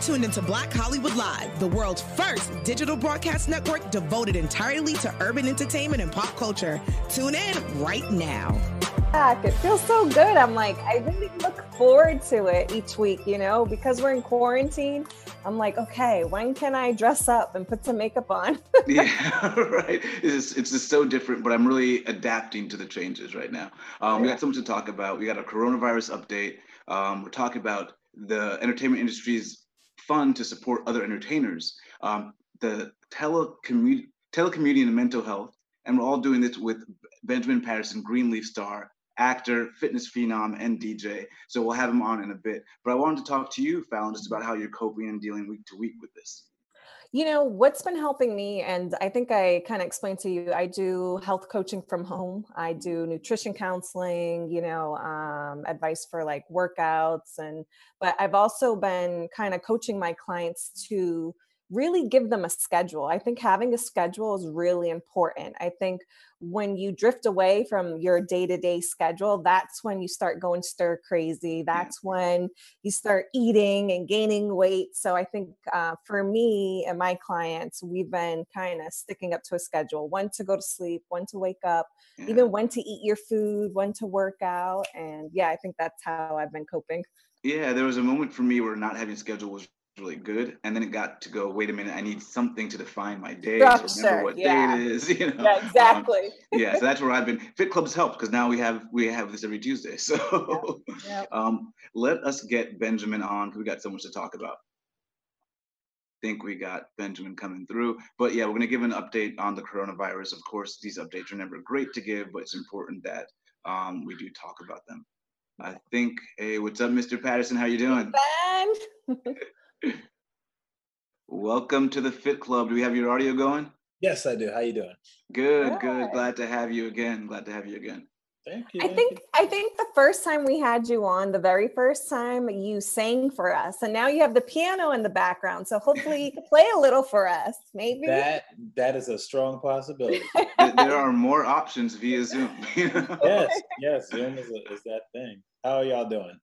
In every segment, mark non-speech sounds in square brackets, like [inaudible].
tuned into Black Hollywood Live, the world's first digital broadcast network devoted entirely to urban entertainment and pop culture. Tune in right now. It feels so good. I'm like, I really look forward to it each week, you know, because we're in quarantine. I'm like, okay, when can I dress up and put some makeup on? [laughs] yeah, [laughs] right. It's, it's just so different, but I'm really adapting to the changes right now. Um, yeah. We got so much to talk about. We got a coronavirus update. Um, we're talking about the entertainment industry's fund to support other entertainers, um, the telecommu- telecommuting and mental health, and we're all doing this with Benjamin Patterson, Greenleaf star, actor, fitness phenom, and DJ. So we'll have him on in a bit. But I wanted to talk to you, Fallon, just about how you're coping and dealing week to week with this. You know, what's been helping me, and I think I kind of explained to you, I do health coaching from home. I do nutrition counseling, you know, um, advice for like workouts. And, but I've also been kind of coaching my clients to really give them a schedule. I think having a schedule is really important. I think when you drift away from your day to day schedule, that's when you start going stir crazy. That's when you start eating and gaining weight. So I think uh, for me and my clients, we've been kind of sticking up to a schedule when to go to sleep, when to wake up, yeah. even when to eat your food, when to work out. And yeah, I think that's how I've been coping. Yeah, there was a moment for me where not having a schedule was really good. And then it got to go, wait a minute, I need something to define my day. Structure, to remember what yeah. day it is. [laughs] You know? Yeah, um, exactly. Um, yeah, so that's where I've been. Fit clubs help because now we have we have this every Tuesday. [laughs] So yep, yep. Um, let us get Benjamin on. Because we got so much to talk about. I Think we got Benjamin coming through, but yeah, we're gonna give an update on the coronavirus. Of course, these updates are never great to give, but it's important that um, we do talk about them. I think. Hey, what's up, Mr. Patterson? How you doing? Ben. [laughs] Welcome to the Fit Club. Do we have your audio going? Yes, I do. How you doing? Good, good. Glad to have you again. Glad to have you again. Thank you. I think I think the first time we had you on, the very first time you sang for us, and now you have the piano in the background. So hopefully you can play a little for us, maybe. That that is a strong possibility. [laughs] there are more options via Zoom. [laughs] yes, yes, Zoom is, a, is that thing. How are y'all doing?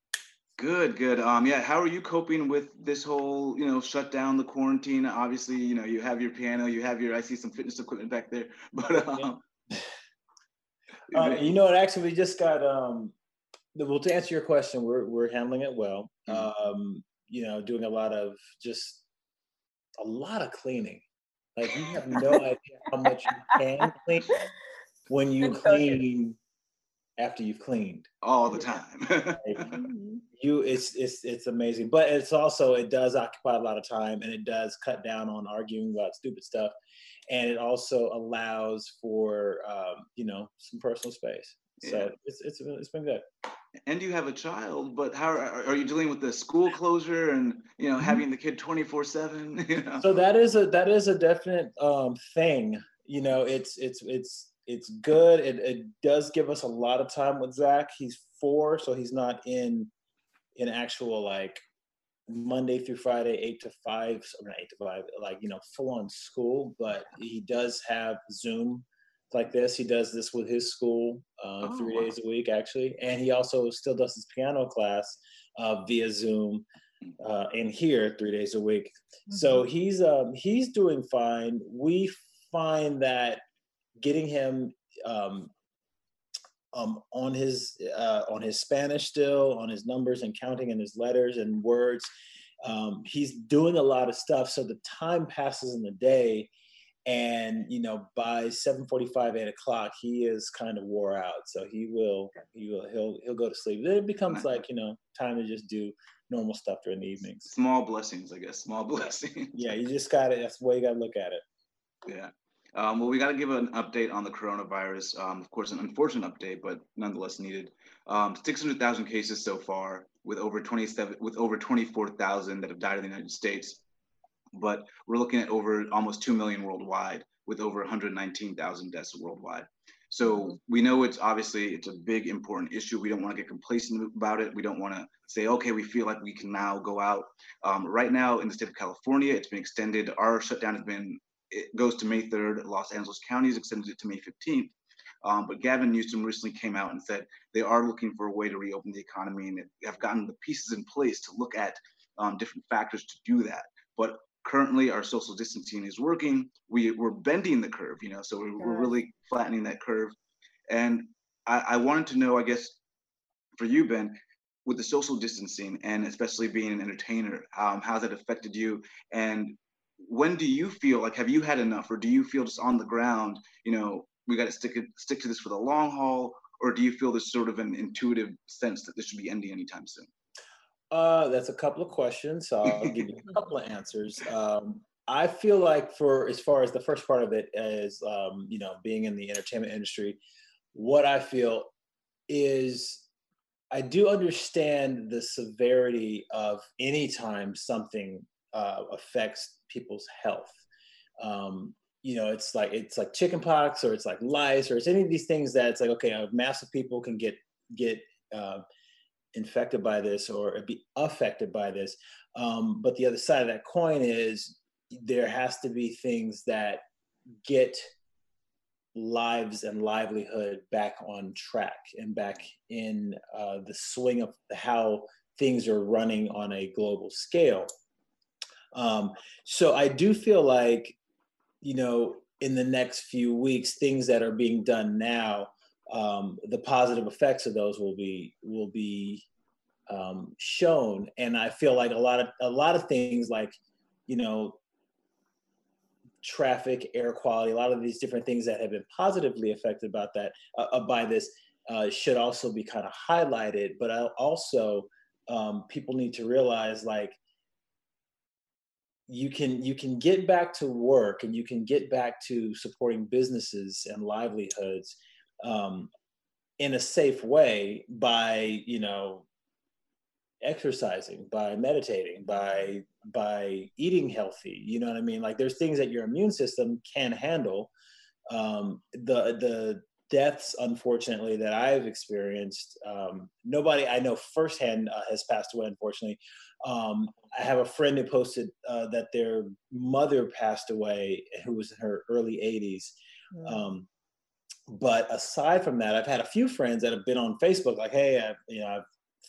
Good, good. Um, yeah. How are you coping with this whole, you know, shut down the quarantine? Obviously, you know, you have your piano, you have your. I see some fitness equipment back there, [laughs] but um, [laughs] uh, you know, actually we just got. Um, well, to answer your question, we're we're handling it well. Mm-hmm. Um, you know, doing a lot of just a lot of cleaning. Like you have no [laughs] idea how much you can clean when you clean after you've cleaned all the time. You it's it's it's amazing, but it's also it does occupy a lot of time and it does cut down on arguing about stupid stuff, and it also allows for um, you know some personal space. So yeah. it's it's it's been good. And you have a child, but how are, are you dealing with the school closure and you know mm-hmm. having the kid twenty four seven? [laughs] you know? So that is a that is a definite um, thing. You know, it's it's it's it's good. It, it does give us a lot of time with Zach. He's four, so he's not in in actual like Monday through Friday, eight to five, or eight to five, like you know, full on school. But he does have Zoom like this. He does this with his school uh, oh, three wow. days a week, actually, and he also still does his piano class uh, via Zoom uh, in here three days a week. Mm-hmm. So he's um, he's doing fine. We find that getting him um, um, on his uh, on his Spanish still, on his numbers and counting and his letters and words. Um, he's doing a lot of stuff, so the time passes in the day, and you know by 7:45, 8 o'clock, he is kind of wore out. So he will he will he'll he'll go to sleep. Then it becomes like you know time to just do normal stuff during the evenings. Small blessings, I guess. Small [laughs] blessings. Yeah, you just got it. That's the way you got to look at it. Yeah. Um, well, we got to give an update on the coronavirus. Um, of course, an unfortunate update, but nonetheless needed. Um, 600,000 cases so far, with over 27, with over 24,000 that have died in the United States. But we're looking at over almost 2 million worldwide, with over 119,000 deaths worldwide. So we know it's obviously it's a big important issue. We don't want to get complacent about it. We don't want to say, okay, we feel like we can now go out. Um, right now in the state of California, it's been extended. Our shutdown has been it goes to May 3rd. Los Angeles County has extended it to May 15th. Um, but Gavin Newsom recently came out and said they are looking for a way to reopen the economy and have gotten the pieces in place to look at um, different factors to do that. But currently, our social distancing is working. We we're bending the curve, you know, so we're, we're really flattening that curve. And I, I wanted to know, I guess, for you, Ben, with the social distancing and especially being an entertainer, um, how's that affected you? And when do you feel like have you had enough, or do you feel just on the ground, you know, we got to stick stick to this for the long haul, or do you feel this sort of an intuitive sense that this should be ending anytime soon? Uh, that's a couple of questions. So I'll give you a couple of answers. Um, I feel like for as far as the first part of it is, um, you know, being in the entertainment industry, what I feel is I do understand the severity of anytime something uh, affects people's health. Um, you know, it's like it's like chickenpox or it's like lice or it's any of these things that it's like okay, a mass of people can get get uh, infected by this or be affected by this. Um, but the other side of that coin is there has to be things that get lives and livelihood back on track and back in uh, the swing of how things are running on a global scale. Um, so I do feel like, you know, in the next few weeks, things that are being done now, um, the positive effects of those will be will be um, shown. And I feel like a lot of a lot of things like, you know, traffic, air quality, a lot of these different things that have been positively affected about that uh, uh by this uh, should also be kind of highlighted. But I also um, people need to realize like you can you can get back to work and you can get back to supporting businesses and livelihoods um, in a safe way by you know exercising by meditating by by eating healthy. You know what i mean? Like there's things that your immune system can handle. Um, the the deaths unfortunately that i've experienced um, nobody i know firsthand uh, has passed away unfortunately um, i have a friend who posted uh, that their mother passed away who was in her early 80s mm. but aside from that i've had a few friends that have been on facebook like hey I, you know i've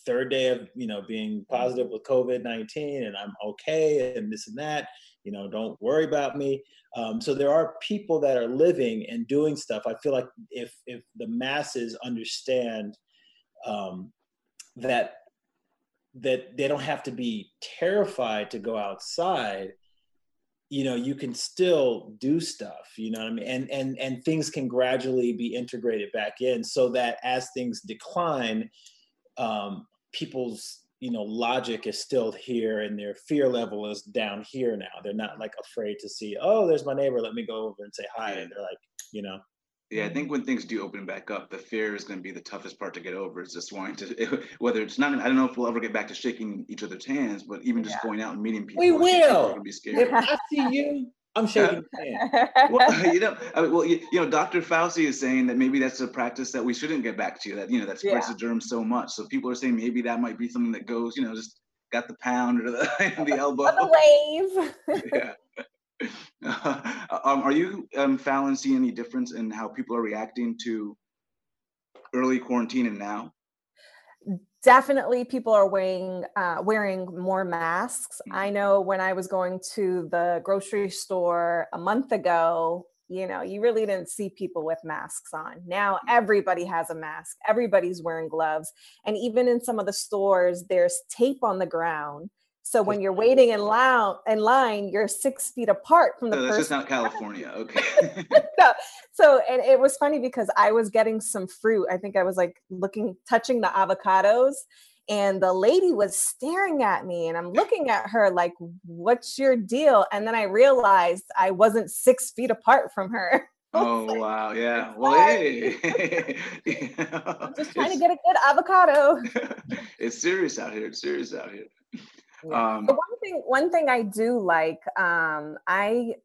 third day of you know being mm-hmm. positive with covid-19 and i'm okay and this and that you know don't worry about me. Um, so there are people that are living and doing stuff. I feel like if if the masses understand um, that that they don't have to be terrified to go outside you know you can still do stuff you know what i mean? And and and things can gradually be integrated back in so that as things decline um, people's you know logic is still here and their fear level is down here now they're not like afraid to see oh there's my neighbor let me go over and say hi and they're like you know yeah i think when things do open back up the fear is going to be the toughest part to get over is just wanting to [laughs] whether it's not i don't know if we'll ever get back to shaking each other's hands but even just yeah. going out and meeting people we will be scared. if i see you I'm shaking [laughs] well, [laughs] you know, I mean, well, you, you, know, Dr. Fauci is saying that maybe that's a practice that we shouldn't get back to. That you know, that spreads yeah. the germ so much. So people are saying maybe that might be something that goes, you know, just got the pound or the, [laughs] the elbow. the wave. yeah. um, are you, um, Fallon, seeing any difference in how people are reacting to early quarantine and now? Definitely people are wearing uh, wearing more masks i mm-hmm. know when i was going to the grocery store a month ago you know you really didn't see people with masks on now mm-hmm. everybody has a mask everybody's wearing gloves and even in some of the stores there's tape on the ground so when you're waiting in line, in line, you're six feet apart from the no, that's person. Just not California. Okay. [laughs] no. So and it was funny because I was getting some fruit. I think I was like looking, touching the avocados, and the lady was staring at me, and I'm looking at her like, "What's your deal?" And then I realized I wasn't six feet apart from her. [laughs] Oh like, wow! Yeah. Well, hey. [laughs] I'm just trying to get a good avocado. it's serious out here. It's serious out here. Um, one thing, one thing I do like, um, I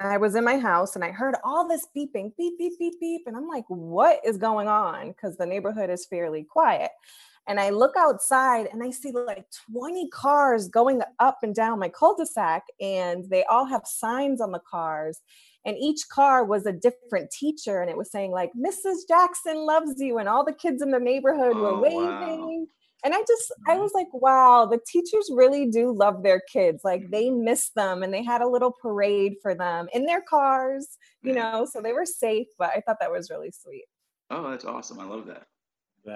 I was in my house and I heard all this beeping, beep, beep, beep, beep, and I'm like, what is going on? Because the neighborhood is fairly quiet. And I look outside and I see like 20 cars going up and down my cul-de-sac, and they all have signs on the cars. And each car was a different teacher, and it was saying like Mrs. Jackson loves you, and all the kids in the neighborhood were oh, waving. Wow and i just i was like wow the teachers really do love their kids like they miss them and they had a little parade for them in their cars you know so they were safe but i thought that was really sweet. Oh that's awesome i love that.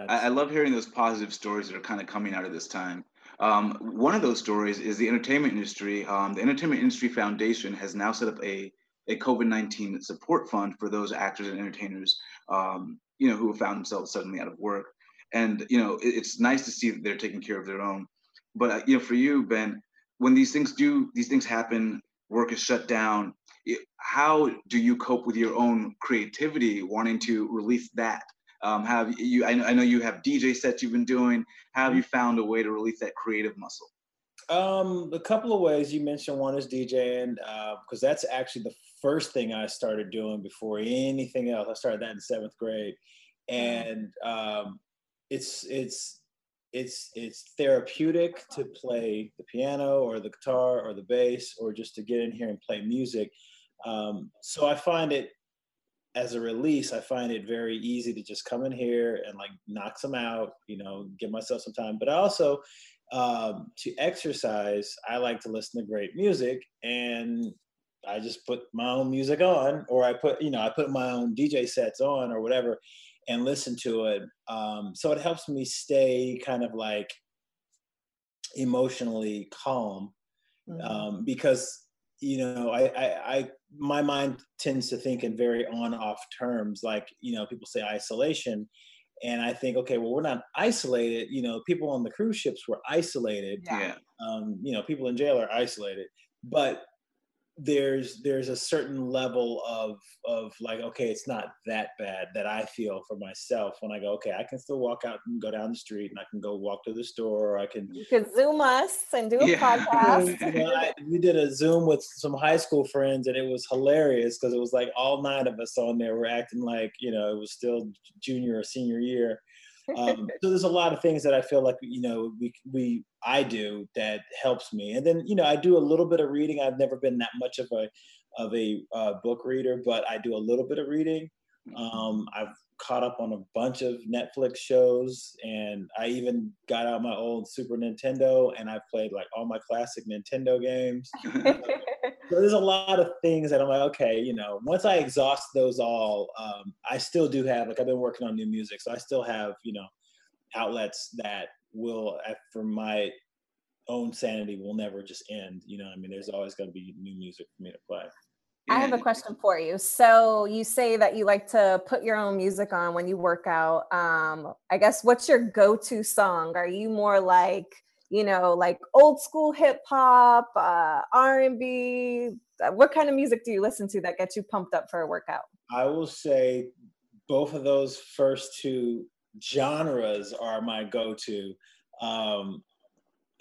I, I, love hearing those positive stories that are kind of coming out of this time. Um, one of those stories is the entertainment industry um, the entertainment industry foundation has now set up a a COVID-19 support fund for those actors and entertainers, um, you know, who have found themselves suddenly out of work and you know it, it's nice to see that they're taking care of their own. But uh, you know for you ben when these things do these things happen work is shut down it, how do you cope with your own creativity wanting to release that? Um, have you I know, I know you have dj sets you've been doing. How have you found a way to release that creative muscle? Um, a couple of ways. You mentioned one is DJing because uh, that's actually the first thing I started doing before anything else. I started that in seventh grade, and um, it's it's it's it's therapeutic to play the piano or the guitar or the bass or just to get in here and play music. Um, so I find it as a release, I find it very easy to just come in here and like knock some out, you know, give myself some time. But also um, to exercise, I like to listen to great music and I just put my own music on, or I put, you know, I put my own DJ sets on or whatever and listen to it. Um, so it helps me stay kind of like emotionally calm mm-hmm. um, because you know I, I, I my mind tends to think in very on-off terms like you know people say isolation and i think okay well we're not isolated you know people on the cruise ships were isolated yeah um, you know people in jail are isolated but there's there's a certain level of of like okay it's not that bad that i feel for myself when i go okay i can still walk out and go down the street and i can go walk to the store. Or i can you can zoom us and do a yeah. podcast. [laughs] You know, I, we did a zoom with some high school friends and it was hilarious because it was like all nine of us on there were acting like you know it was still junior or senior year um, [laughs] so there's a lot of things that I feel like you know we we I do that helps me, and then you know I do a little bit of reading. I've never been that much of a of a uh, book reader, but I do a little bit of reading. Um, I've caught up on a bunch of Netflix shows, and I even got out my old Super Nintendo, and I played like all my classic Nintendo games. [laughs] so there's a lot of things that I'm like, okay, you know, once I exhaust those all, um, I still do have like I've been working on new music, so I still have you know outlets that will, for my own sanity, will never just end. You know, I mean, there's always going to be new music for me to play. I have a question for you. So you say that you like to put your own music on when you work out. Um, I guess what's your go-to song? Are you more like, you know, like old school hip hop, uh, R and B? Uh, what kind of music do you listen to that gets you pumped up for a workout? I will say both of those first two genres are my go-to. Um,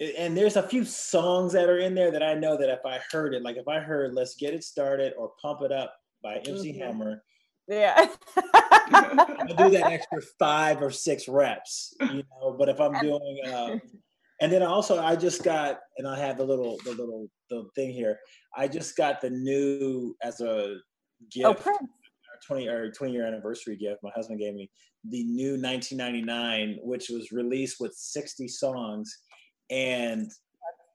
and there's a few songs that are in there that I know that if I heard it, like if I heard "Let's Get It Started" or "Pump It Up" by MC mm-hmm. Hammer, yeah, [laughs] I do that extra five or six reps, you know. But if I'm doing, uh, [laughs] and then also I just got, and I have the little, the little, the thing here. I just got the new as a gift. Oh, Prince. 20 or 20 year anniversary gift my husband gave me the new 1999 which was released with 60 songs and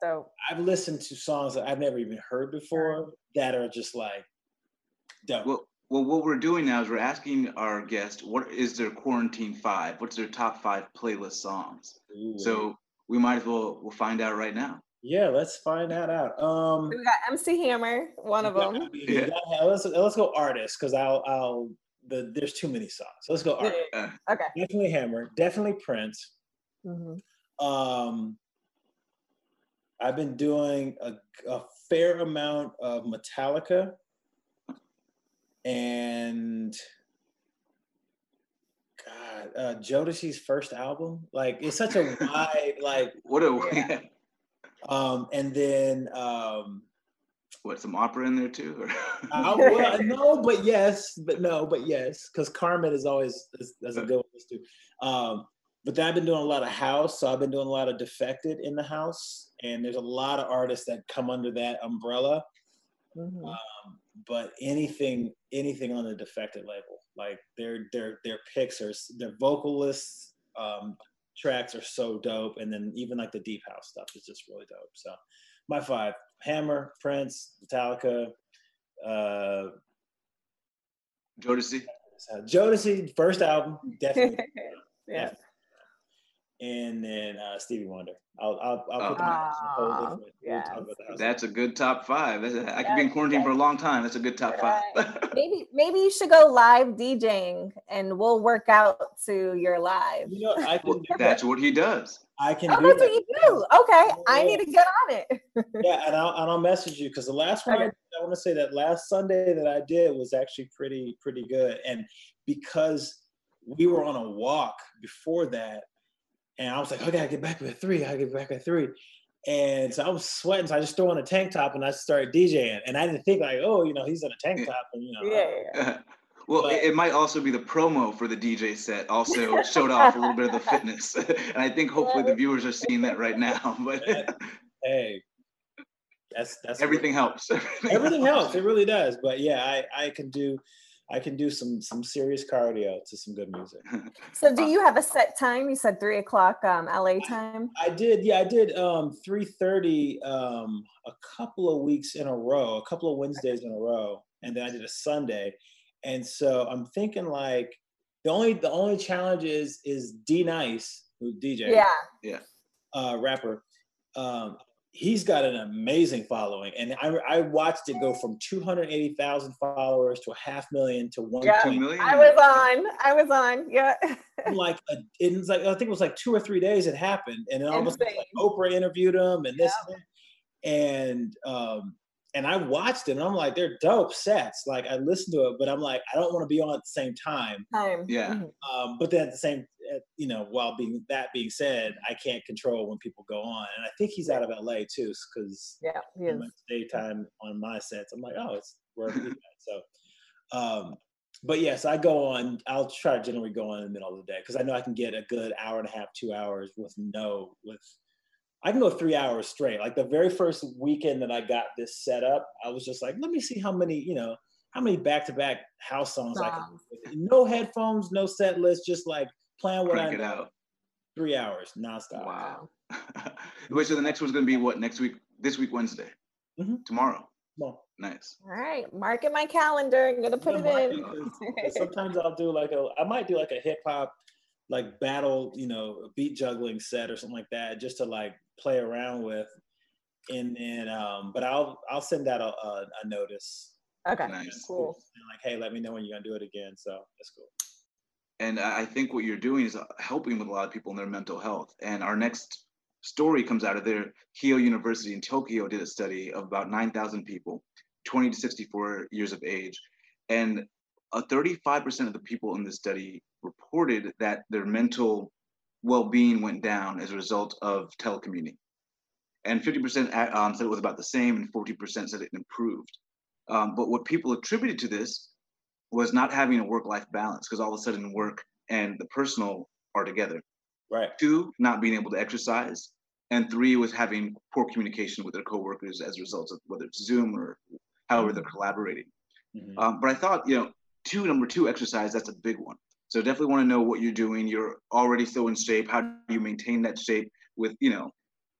so I've listened to songs that I've never even heard before that are just like dope. Well, well, what we're doing now is we're asking our guest what is their quarantine five? What's their top five playlist songs? Ooh. So we might as well we'll find out right now. Yeah, let's find that out. Um, we got MC Hammer, one of them. Yeah. let's let's go artist because I'll I'll the there's too many songs. So let's go artist. Okay. Definitely Hammer. Definitely Prince. Mm-hmm. Um, I've been doing a, a fair amount of Metallica and God, uh, Jodeci's first album. Like it's such a wide [laughs] like what a yeah. um and then um what some opera in there too? uh, well, no, but yes, but no, but yes, because Carmen is always that's a good one too. Um, but then I've been doing a lot of house, so I've been doing a lot of defected in the house, and there's a lot of artists that come under that umbrella. Mm-hmm. Um, but anything, anything on the defected label, like their their their picks are their vocalists, um, tracks are so dope, and then even like the deep house stuff is just really dope. So, my five: Hammer, Prince, Metallica, uh, Jodeci. Jodeci, first album, definitely. [laughs] yeah. And then uh, Stevie Wonder. I'll I'll, I'll put Oh. them out. Whole we'll yeah. about. That's a good top five. That's a, I could be in Yes, quarantine for a long time. That's a good top five. [laughs] Maybe maybe you should go live DJing and we'll work out to your live. You know, I can Well, that. that's what he does. I can Oh, do that's that. what you do. Okay, I need to get on it. [laughs] yeah, and I'll and I'll message you because the last one I, I want to say that last Sunday that I did was actually pretty pretty good, and because we were on a walk before that, and I was like, okay, I gotta get back at three. I gotta get back at three, and so I was sweating, so I just threw on a tank top and I started DJing, and I didn't think like, oh, you know, he's in a tank top, and you know, Yeah, uh, yeah. [laughs] well, But- it, it might also be the promo for the DJ set. Also [laughs] showed off a little bit of the fitness, [laughs] and I think hopefully the viewers are seeing that right now. But hey, that's that's everything helps. everything helps. It really does. But yeah, I I can do. I can do some some serious cardio to some good music. [laughs] So do you have a set time? You said three o'clock um LA time. I did, yeah, I did um 3:30 um a couple of weeks in a row, a couple of Wednesdays in a row, and then I did a Sunday. And so I'm thinking like the only the only challenge is is D Nice, who DJ, Yeah. uh rapper. Um he's got an amazing following and I I watched it go from 280,000 followers to a half million to 1 Yeah. Million. I was on. I was on. Yeah. like a, it was like I think it was like two or three days it happened, and then almost like. Oprah interviewed him and this and, and um and I watched it and I'm like they're dope sets. Like I listened to it, but I'm like I don't want to be on at the same time. Time. Yeah. Mhm. Um, but then at the same, uh, you know, while being that being said, I can't control when people go on, and I think he's out of LA too, because Yeah. he is. daytime on my sets. I'm like, oh, it's wherever he's at. So, um, but yes, I go on. I'll try to generally go on in the middle of the day because I know I can get a good hour and a half, two hours with no with. I can go three hours straight. Like the very first weekend that I got this set up, I was just like, let me see how many, you know, how many back to back house songs I can. Songs. No headphones, no set list, just like playing what Crank I it know. out. Three hours nonstop. Wow. [laughs] Wait, so the next one's gonna be what next week? This week Wednesday. Mhm. Tomorrow. Well, Nice. All right. Mark in my calendar. I'm gonna put Yeah, it in. sometimes I'll do like a I might do like a hip hop like battle, you know, beat juggling set or something like that just to like play around with. And then um but I'll I'll send out a, a, a notice okay. Nice. Cool. and like hey let me know when you're gonna do it again. So that's cool. And I I think what you're doing is uh, helping with a lot of people in their mental health. And our next story comes out of there. Keio University in Tokyo did a study of about 9,000 people, 20 to 64 years of age. And uh, 35% of the people in this study reported that their mental well-being went down as a result of telecommuting. And 50% um, said it was about the same, and 40% said it improved. Um, but what people attributed to this was not having a work-life balance because all of a sudden work and the personal are together. Right. Two, not being able to exercise, and three was having poor communication with their coworkers as a result of whether it's Zoom or however they're collaborating. Mhm. Um, but I thought, you know, two number two exercise that's a big one. So definitely want to know what you're doing. You're already so in shape. How do you maintain that shape with, you know,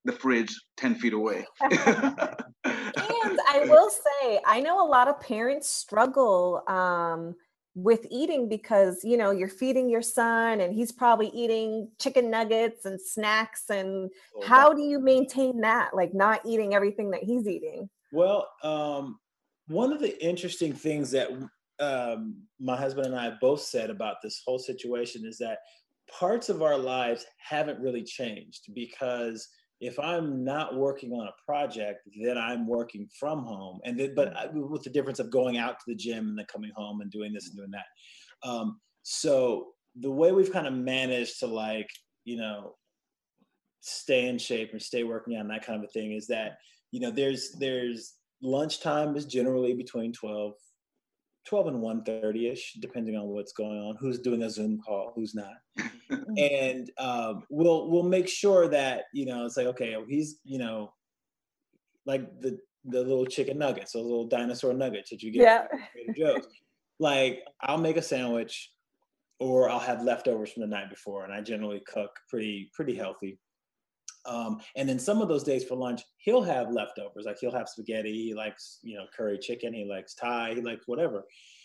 the fridge ten feet away? [laughs] [laughs] and I will say, I know a lot of parents struggle um, with eating because you know you're feeding your son, and he's probably eating chicken nuggets and snacks. And Well, how do you maintain that, like not eating everything that he's eating? Well, um, one of the interesting things that um, my husband and I both said about this whole situation is that parts of our lives haven't really changed because if I'm not working on a project, then I'm working from home, and then, but I, with the difference of going out to the gym and then coming home and doing this and doing that. Um, so the way we've kind of managed to like, you know, stay in shape and stay working on that kind of a thing is that you know there's there's lunchtime is generally between 12 12 and 1.30 ish depending on what's going on who's doing a zoom call who's not and um, we'll we'll make sure that you know it's like okay he's you know like the the little chicken nuggets those little dinosaur nuggets that you get Yeah. Trader Joe's. like I'll make a sandwich or I'll have leftovers from the night before, and I generally cook pretty pretty healthy. Um, and then some of those days for lunch, he'll have leftovers. Like he'll have spaghetti. He likes, you know, curry chicken. He likes Thai. He likes whatever.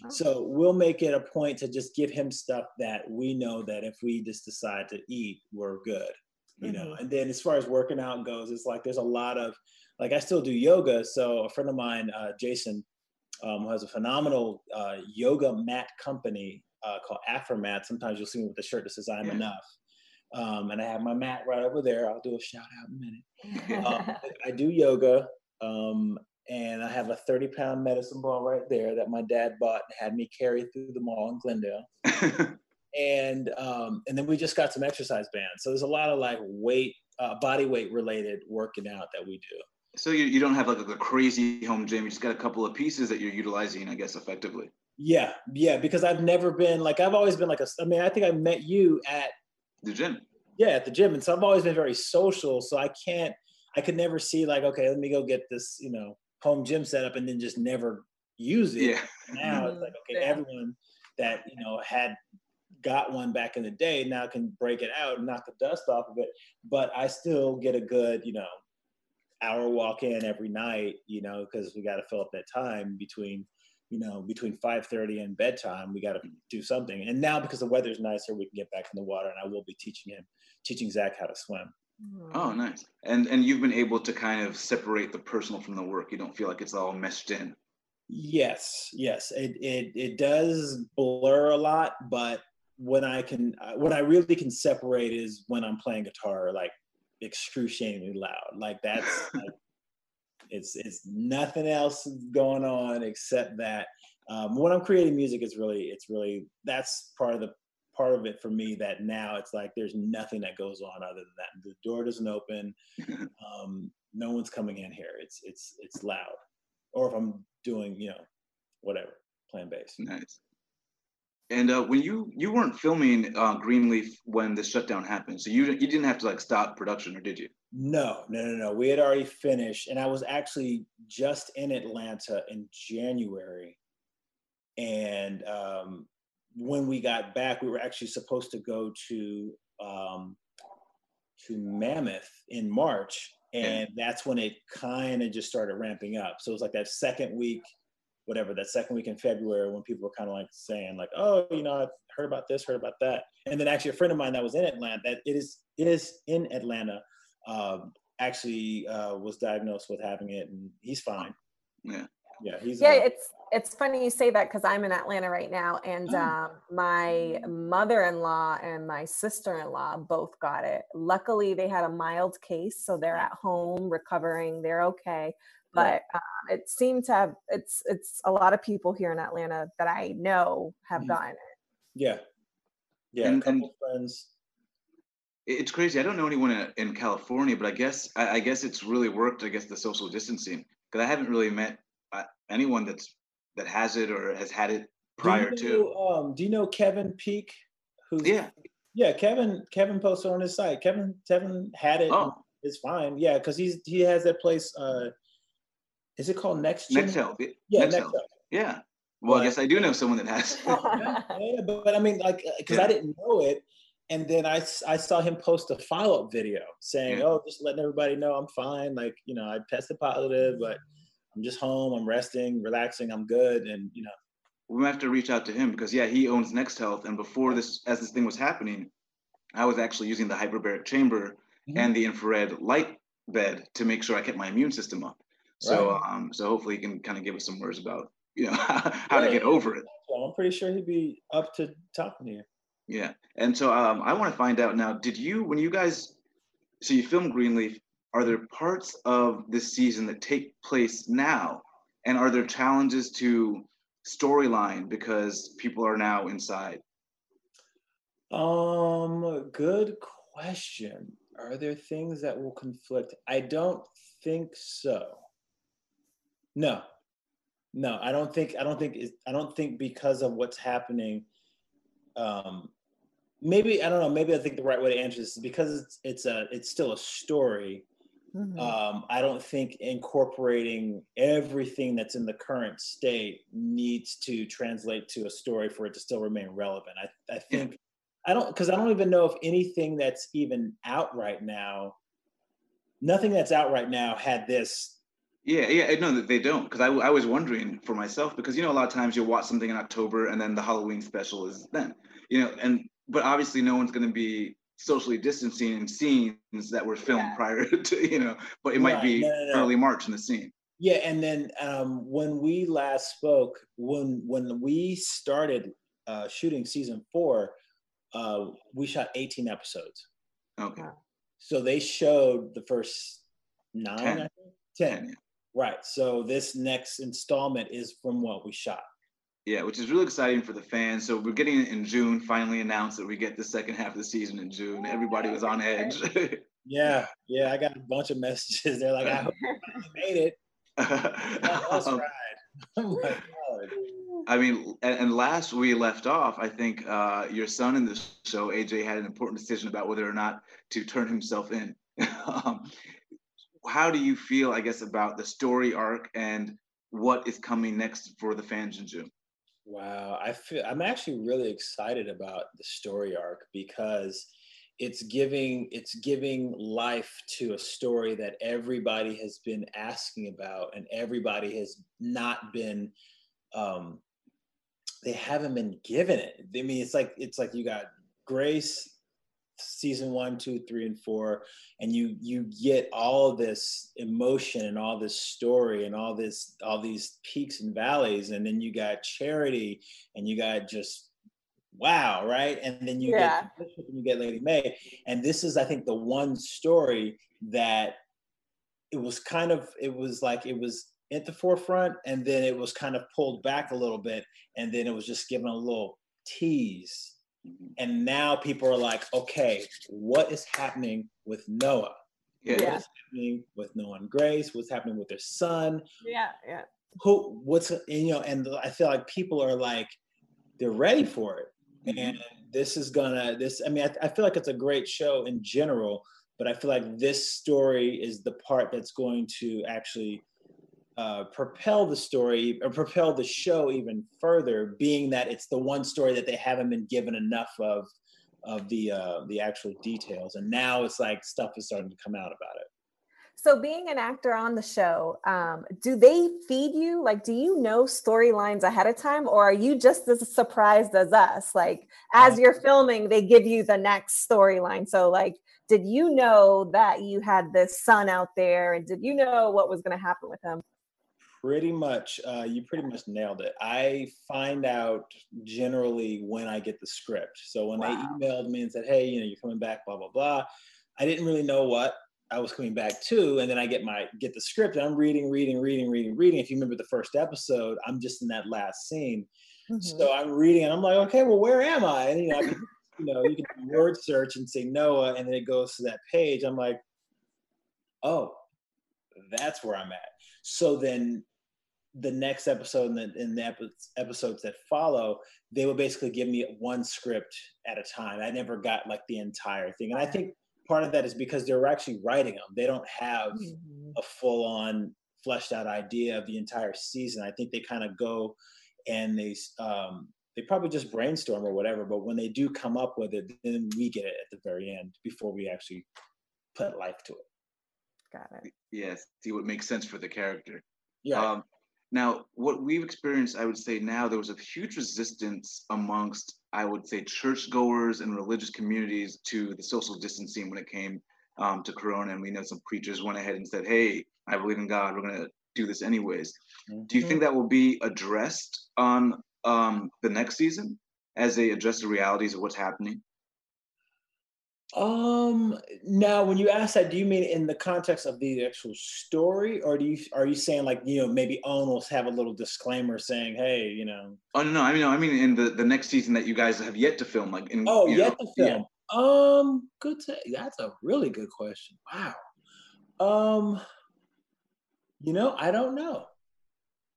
So we'll make it a point to just give him stuff that we know that if we just decide to eat, we're good. You mm-hmm. know. And then as far as working out goes, it's like there's a lot of, like I still do yoga. So a friend of mine, uh, Jason, um, has a phenomenal uh, yoga mat company uh, called Afromat. Sometimes you'll see me with a shirt that says "I'm yeah. enough." Um, and I have my mat right over there. I'll do a shout out in a minute. Um, [laughs] I do yoga, um, and I have a 30 pound medicine ball right there that my dad bought and had me carry through the mall in Glendale. [laughs] and um, and then we just got some exercise bands. So there's a lot of like weight, uh, body weight related working out that we do. So you, you don't have like a crazy home gym. You just got a couple of pieces that you're utilizing, I guess, effectively. Yeah, yeah. Because I've never been like I've always been like a. I mean, I think I met you at the gym. Yeah, at the gym, and so I've always been very social. So I can't. I could never see like, okay, let me go get this, you know, home gym set up, and then just never use it. Yeah. Now it's like, okay, yeah. everyone that you know had got one back in the day now can break it out and knock the dust off of it. But I still get a good, you know, hour walk in every night, you know, because we got to fill up that time between, you know, between 5:30 and bedtime. We got to do something. And now because the weather's nicer, we can get back in the water, and I will be teaching him, teaching Zach how to swim. Oh, nice. And and you've been able to kind of separate the personal from the work. You don't feel like it's all meshed in. Yes, yes. It it it does blur a lot, but when I can, uh, when I really can separate is when I'm playing guitar, like excruciatingly loud. Like that's like, [laughs] it's it's nothing else going on except that. Um, when I'm creating music, it's really it's really that's part of the part of it for me that now it's like there's nothing that goes on other than that. The door doesn't open. [laughs] Um, no one's coming in here. It's it's it's loud. Or if I'm doing you know whatever playing bass. Nice. And uh, when you you weren't filming uh, Greenleaf when the shutdown happened, so you you didn't have to like stop production, or did you? No, no, no, no. We had already finished, and I was actually just in Atlanta in January. And um, when we got back, we were actually supposed to go to um, to Mammoth in March, and yeah. that's when it kind of just started ramping up. So it was like that second week whatever that second week in February when people were kind of like saying like, oh, you know, I've heard about this, heard about that, and then actually a friend of mine that was in Atlanta, that it is it is in Atlanta, um, actually uh, was diagnosed with having it, and he's fine. Yeah. Yeah, he's yeah. Uh, it's it's funny you say that because I'm in Atlanta right now, and oh. um, my mother-in-law and my sister-in-law both got it. Luckily, they had a mild case, so they're at home recovering. They're okay but um, it seemed to have it's it's a lot of people here in Atlanta that I know have mm-hmm. gotten it. Yeah, yeah, and, a couple and friends. It's crazy. I don't know anyone in, in California, but I guess I, I, guess it's really worked. I guess the social distancing because I haven't really met uh, anyone that's that has it or has had it prior do you know, to. Um, do you know Kevin Peake? Who's yeah, yeah. Kevin Kevin posted on his site. Kevin Kevin had it. Oh. It's fine. Yeah, because he's he has that place. Uh, is it called Next? Next Health. Yeah, Next, Next Health. Health. Yeah. Well, but, I guess I do know someone that has. [laughs] [laughs] yeah, yeah, but, but I mean, like, because uh, yeah. I didn't know it, and then I, I saw him post a follow up video saying, yeah. "Oh, just letting everybody know I'm fine. Like, you know, I tested positive, but I'm just home. I'm resting, relaxing. I'm good, and you know." We have to reach out to him because yeah, he owns Next Health, and before this, as this thing was happening, I was actually using the hyperbaric chamber mm-hmm. and the infrared light bed to make sure I kept my immune system up. So right. um, so hopefully he can kind of give us some words about you know [laughs] how yeah, to get over it. I'm pretty sure he'd be up to talking to you. Yeah, and so um, I want to find out now. Did you when you guys so you filmed Greenleaf? Are there parts of this season that take place now, and are there challenges to storyline because people are now inside? Um, good question. Are there things that will conflict? I don't think so. No, no, I don't think. I don't think. I don't think because of what's happening. Um, maybe I don't know. Maybe I think the right way to answer this is because it's it's a it's still a story. Mm-hmm. Um, I don't think incorporating everything that's in the current state needs to translate to a story for it to still remain relevant. I, I think yeah. I don't because I don't even know if anything that's even out right now, nothing that's out right now had this. Yeah, yeah, no, they don't. Because I, I was wondering for myself because you know a lot of times you'll watch something in October and then the Halloween special is then, you know, and but obviously no one's going to be socially distancing scenes that were filmed yeah. prior [laughs] to you know but it might be no, no, no. early march in the scene yeah and then um, when we last spoke when when we started uh, shooting season four uh, we shot 18 episodes okay so they showed the first nine 10, 10. 10 yeah. Right so this next installment is from what we shot yeah, which is really exciting for the fans. So we're getting it in June. Finally announced that we get the second half of the season in June. Everybody was on edge. [laughs] yeah, yeah. I got a bunch of messages. They're like, "I hope you made it." That's oh my God. I mean, and, and, last we left off, I think uh, your son in the show, AJ, had an important decision about whether or not to turn himself in. [laughs] um, how do you feel, I guess, about the story arc and what is coming next for the fans in June? Wow, I feel I'm actually really excited about the story arc because it's giving it's giving life to a story that everybody has been asking about and everybody has not been um they haven't been given it. I mean it's like it's like you got Grace season one, two, three, and four, and you you get all this emotion and all this story and all this all these peaks and valleys, and then you got charity and you got just wow, right? And then you yeah. get and you get Lady Mae, and this is I think the one story that it was kind of it was like it was at the forefront and then it was kind of pulled back a little bit and then it was just given a little tease and now people are like, okay, what is happening with Noah? Yeah. What's happening with Noah and Grace? What's happening with their son? Yeah, yeah. Who? What's you know? And I feel like people are like, they're ready for it, mm-hmm. and this is gonna. This, I mean, I, I feel like it's a great show in general, but I feel like this story is the part that's going to actually uh, propel the story or propel the show even further, being that it's the one story that they haven't been given enough of of the uh, the actual details, and now it's like stuff is starting to come out about it. So, being an actor on the show, um, do they feed you? Like, do you know storylines ahead of time, or are you just as surprised as us? Like, as you're filming, they give you the next storyline. So, like, did you know that you had this son out there, and did you know what was going to happen with him? Pretty much, uh, you pretty much nailed it. I find out generally when I get the script. So when wow. they emailed me and said, "Hey, you know, you're coming back," blah blah blah, I didn't really know what I was coming back to, and then I get my get the script, and I'm reading, reading, reading, reading, reading. If you remember the first episode, I'm just in that last scene, mm-hmm. so I'm reading, and I'm like, okay, well, where am I? And you know, I can, [laughs] you know, you can word search and say Noah, and then it goes to that page. I'm like, oh, that's where I'm at. So then the next episode and the, in the episodes that follow, they would basically give me one script at a time. I never got like the entire thing. And I think part of that is because they're actually writing them. They don't have mm-hmm. a full on fleshed out idea of the entire season. I think they kind of go and they, um, they probably just brainstorm or whatever, but when they do come up with it, then we get it at the very end before we actually put life to it. Got it. Yes. See what makes sense for the character. Yeah. Um, now, what we've experienced, I would say now, there was a huge resistance amongst, I would say, churchgoers and religious communities to the social distancing when it came um, to Corona. And we know some preachers went ahead and said, hey, I believe in God, we're going to do this anyways. Mm-hmm. Do you think mm-hmm. that will be addressed on um, the next season as they address the realities of what's happening? Um. Now, when you ask that, do you mean in the context of the actual story, or do you are you saying like you know maybe will have a little disclaimer saying, "Hey, you know"? Oh no, I mean, no, I mean in the the next season that you guys have yet to film, like in oh yet know, to film. Yeah. Um, good. To, that's a really good question. Wow. Um, you know, I don't know.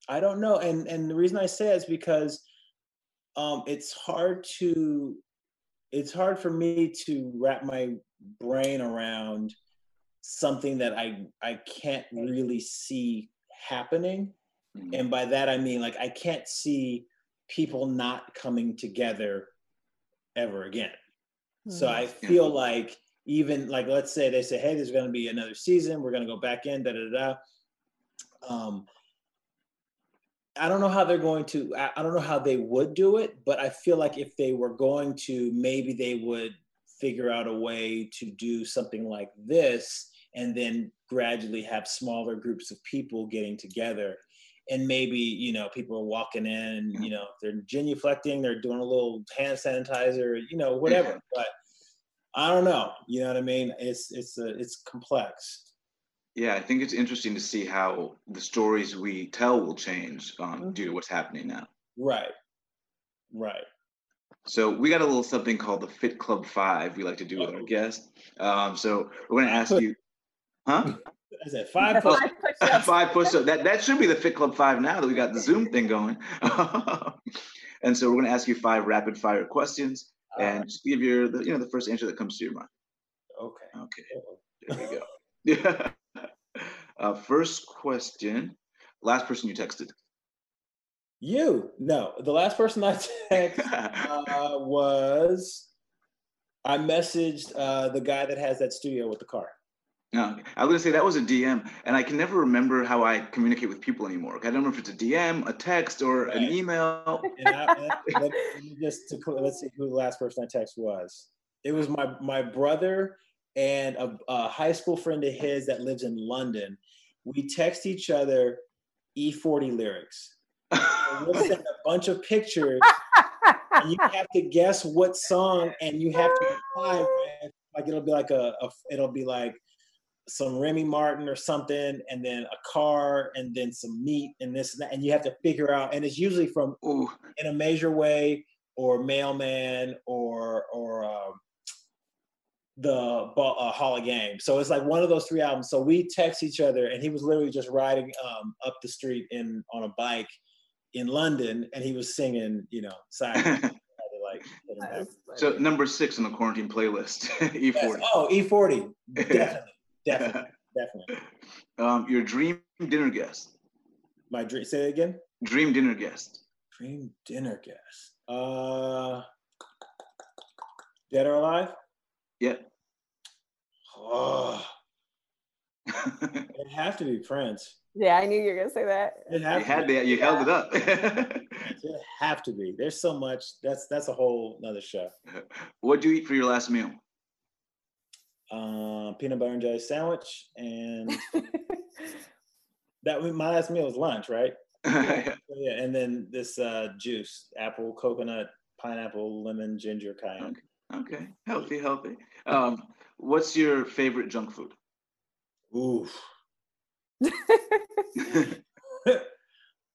I don't know, and and the reason I say is because um, it's hard to it's hard for me to wrap my brain around something that I I can't really see happening. Mhm. And by that I mean like I can't see people not coming together ever again. So I feel like even like let's say they say, hey, there's going to be another season, we're going to go back in, da da da. Um, I don't know how they're going to. I, don't know how they would do it, but I feel like if they were going to, maybe they would figure out a way to do something like this, and then gradually have smaller groups of people getting together. And maybe you know people are walking in mm-hmm. you know they're genuflecting they're doing a little hand sanitizer you know whatever. Mm-hmm. But i don't know you know what i mean? It's it's a, it's complex Yeah, I think it's interesting to see how the stories we tell will change um, due to what's happening now. right right So we got a little something called the Fit Club Five we like to do with our guests. Um, so we're going to ask you, huh? [laughs] is that five That's plus five push-ups. [laughs] five push-ups. That that should be the Fit Club Five now that we got the Zoom thing going. [laughs] and so we're going to ask you five rapid-fire questions, and just give your the, you know the first answer that comes to your mind. okay Okay, there we go. Yeah. Uh, first question. Last person you texted. you no the last person i texted [laughs] uh, was i messaged uh, the guy that has that studio with the car No, I was gonna say that was a DM, and I can never remember how I communicate with people anymore. I don't know if it's a DM, a text, or an email. and I, and let, just to, let's see who the last person I text was. It was my my brother and a, a high school friend of his that lives in London. We text each other E40 lyrics. [laughs] We'll send a bunch of pictures, [laughs] and you have to guess what song, and you have to reply with like it'll be like a, a it'll be like some Remy Martin or something, and then a car, and then some meat, and this and that, and you have to figure out. And it's usually from Ooh, in a major way or mailman or or um, the uh, hall of game. So it's like one of those three albums. So we text each other and he was literally just riding um, up the street in on a bike in london and he was singing you know silent [laughs] like hit him back. That's so number six on the quarantine playlist, [laughs] E Yes. E40. oh e40 definitely. [laughs] Definitely. Definitely. Um, your dream dinner guest. my dream say it again? Dream dinner guest. dream dinner guest. Uh dead or alive Yeah. oh [laughs] it have to be prince yeah, I knew you were gonna say that. It you had to that. You held it up. [laughs] It have to be. There's so much. That's that's a whole another show. what do you eat for your last meal? Um, peanut butter and jelly sandwich, and [laughs] that was my last meal was lunch, right? Yeah. Yeah, and then this uh, juice: apple, coconut, pineapple, lemon, ginger, cayenne. okay, healthy, healthy. Um, what's your favorite junk food? Ooh. [laughs]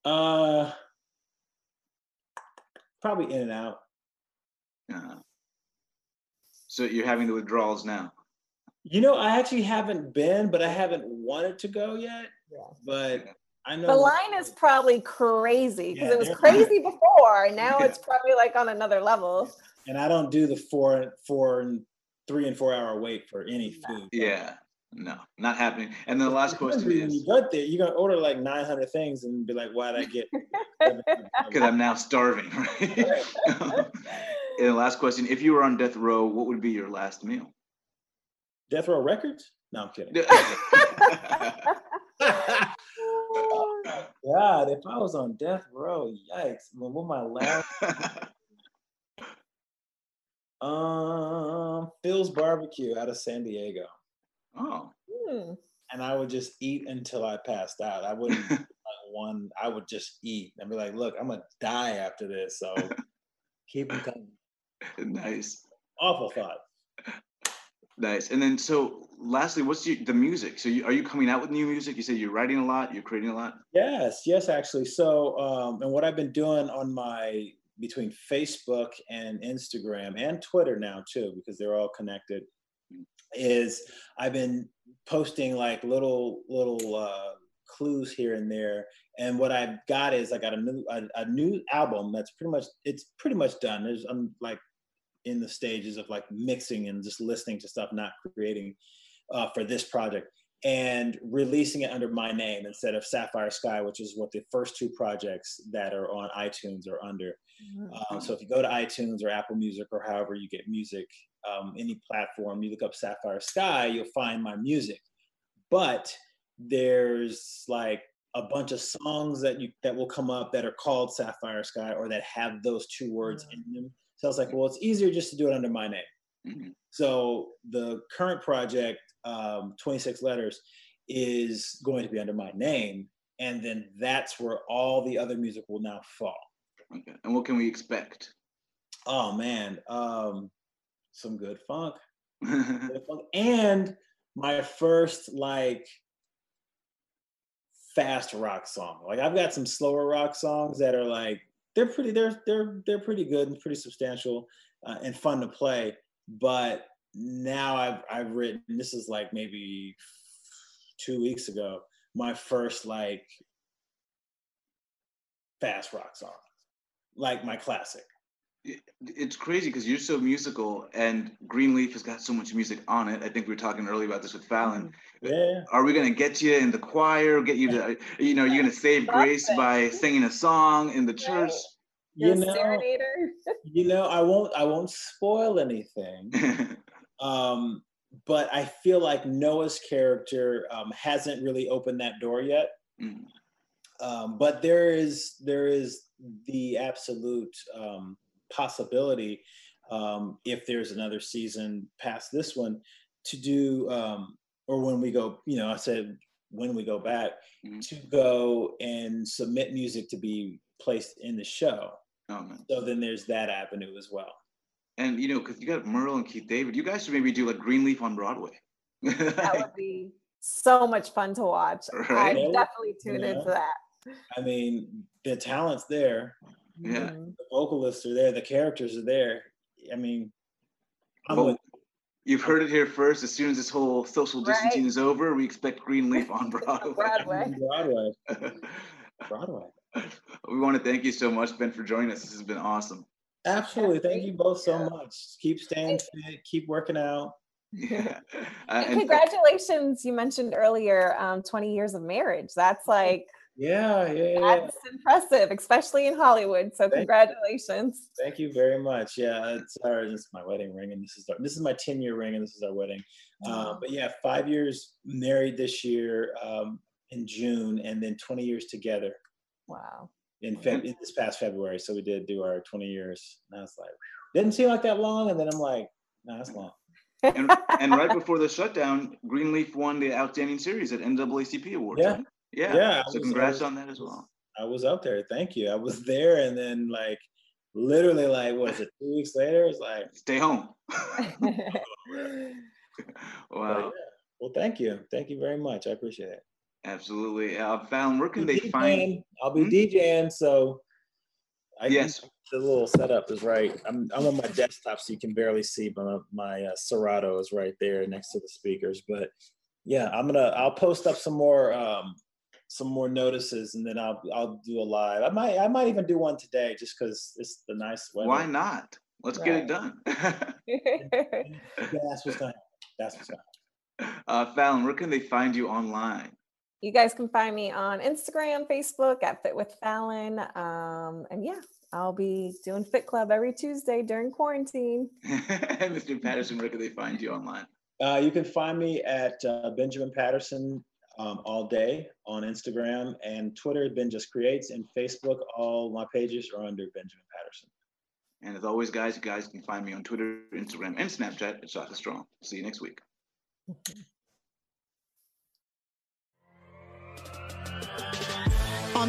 uh, probably in and out. Uh, so you're having the withdrawals now. You know, I actually haven't been, but I haven't wanted to go yet. Yeah. But I know The line is probably crazy because Yeah, it was crazy [laughs] before. and Now Yeah. it's probably like on another level. And I don't do the four, four, and three and four hour wait for any food. Yeah, no, not happening. And then the last question When is you got there, you're gonna order like 900 things and be like, "Why'd I get?" because I'm now starving, [laughs] right? and the last question: If you were on death row, what would be your last meal? Death Row Records? No, I'm kidding. [laughs] [laughs] God, if I was on death row, yikes! When what my last um Phil's Barbecue out of San Diego, oh, Hmm. and I would just eat until I passed out. I wouldn't [laughs] like one. I would just eat and be like, "Look, I'm gonna die after this." So [laughs] keep them coming. nice, Awful thought. nice. And then, so lastly, what's your, the music? So, you, are you coming out with new music? You said you're writing a lot, you're creating a lot. Yes, yes, actually. So, um, and what I've been doing on my between Facebook and Instagram and Twitter now too, because they're all connected, is I've been posting like little little uh, clues here and there. And what I've got is I got a new a, a new album that's pretty much it's pretty much done. There's I'm like in the stages of like mixing and just listening to stuff, not creating. uh, for this project and releasing it under my name instead of Sapphire Sky, which is what the first two projects that are on iTunes are under. Mm-hmm. so if you go to iTunes or Apple Music or however you get music, um, any platform, you look up Sapphire Sky, you'll find my music. But there's like a bunch of songs that you that will come up that are called Sapphire Sky or that have those two words mm-hmm. in them. So I was like, well, it's easier just to do it under my name. Mm-hmm. So the current project, um, 26 letters, is going to be under my name, and then that's where all the other music will now fall. Okay. And what can we expect? Oh man, um, some good funk. [laughs] good funk. and my first like fast rock song. Like I've got some slower rock songs that are like they're pretty they're they're they're pretty good and pretty substantial uh, and fun to play. But now I've I've written this is like maybe two weeks ago my first like fast rock song, like my classic. It's crazy because you're so musical and greenleaf has got so much music on it. I think we were talking earlier about this with fallon. Mm-hmm. yeah. are we going to get you in the choir get you to [laughs] you know you're going to save grace by singing a song in the church? You know you know i won't i won't spoil anything [laughs] um but i feel like noah's character um, hasn't really opened that door yet mm. um, but there is there is the absolute um, possibility um, if there's another season past this one to do um, or when we go you know i said when we go back mm-hmm. to go and submit music to be placed in the show oh, so then there's that avenue as well and you know because you got merle and keith david you guys should maybe do like greenleaf on broadway that would [laughs] be so much fun to watch right? i definitely tune yeah. into that i mean the talent's there yeah. The vocalists are there, the characters are there. I mean, well, you've heard it here first. As soon as this whole social distancing right. is over, we expect Greenleaf on [laughs] Broadway. Broadway. Broadway. [laughs] Broadway. We want to thank you so much, Ben, for joining us. This has been awesome. Absolutely. Thank you both so much. Keep staying fit, keep working out. Yeah. [laughs] Uh, and congratulations, you mentioned earlier, um, 20 years of marriage. That's like yeah, yeah, That's yeah. impressive, especially in Hollywood. So Thank congratulations. You. Thank you very much. Yeah, it's our this is my wedding ring, and this is our, this is my ten year ring, and this is our wedding. Uh, but yeah, five years married this year um, in June, and then twenty years together. Wow. In, Feb- in this past February, so we did do our twenty years. And I was like, didn't seem like that long, and then I'm like, no, that's long. and, and, right before the shutdown, Greenleaf won the Outstanding Series at NAACP Awards. Yeah, right? Yeah. Yeah. So congrats was, on that as well. I was up there. Thank you. I was there, and then like literally like what is it? Two weeks later, it's like stay home. [laughs] [laughs] wow. Yeah. Well, thank you. Thank you very much. I appreciate it. Absolutely. Uh, Fallon, where can they DJing. find? I'll be hmm? DJing, so I yes. The little setup is right. I'm I'm on my desktop, so you can barely see, but my uh, Serato is right there next to the speakers. But yeah, I'm gonna I'll post up some more um, some more notices and then I'll I'll do a live. I might I might even do one today just because it's the nice weather. Why not? Let's right. get it done. [laughs] [laughs] that's what's going That's what's going Uh, Fallon, where can they find you online? You guys can find me on Instagram, Facebook at Fit with Fallon. Um, and yeah, I'll be doing Fit Club every Tuesday during quarantine. [laughs] Mr. Patterson, where can they find you online? Uh, you can find me at uh, Benjamin Patterson um, all day on Instagram and Twitter. Ben just creates and Facebook. All my pages are under Benjamin Patterson. And as always, guys, you guys can find me on Twitter, Instagram, and Snapchat at Shaka Strong. See you next week.